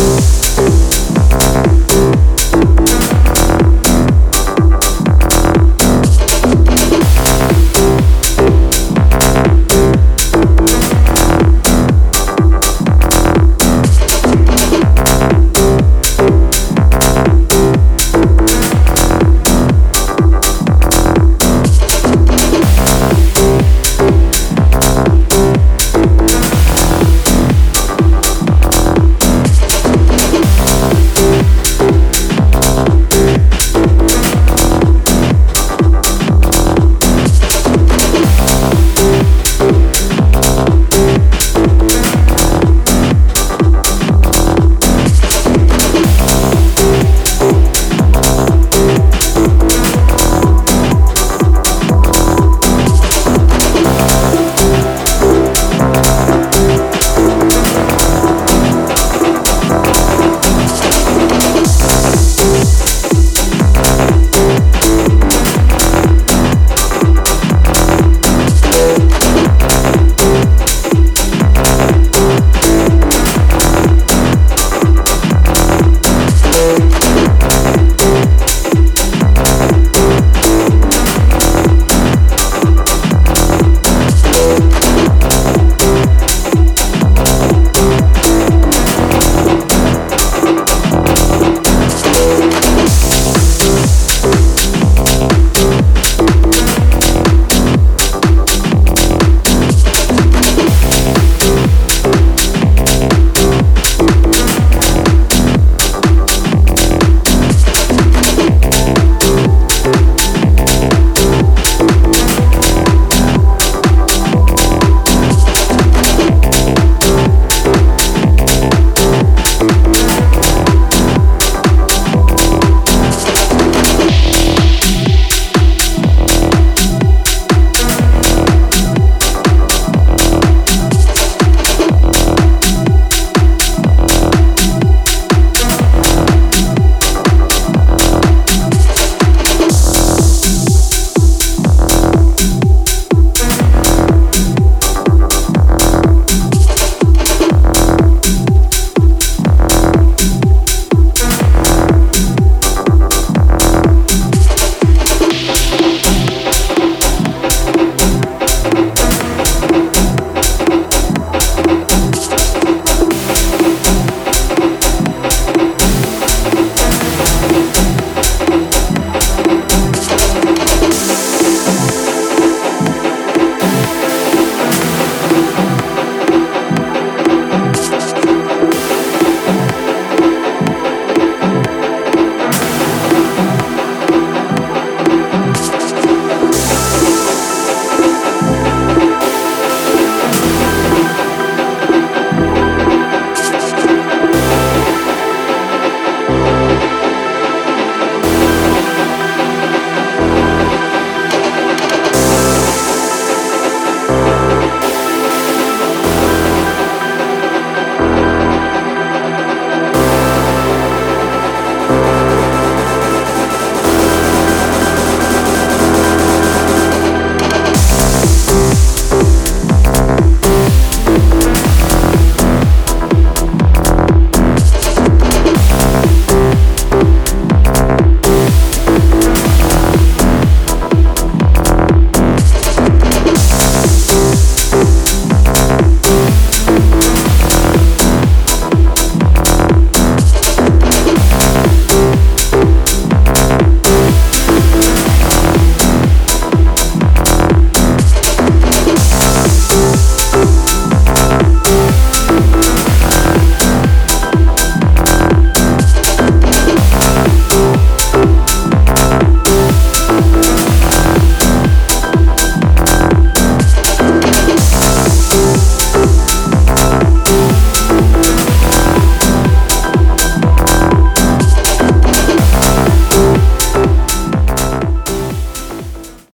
you.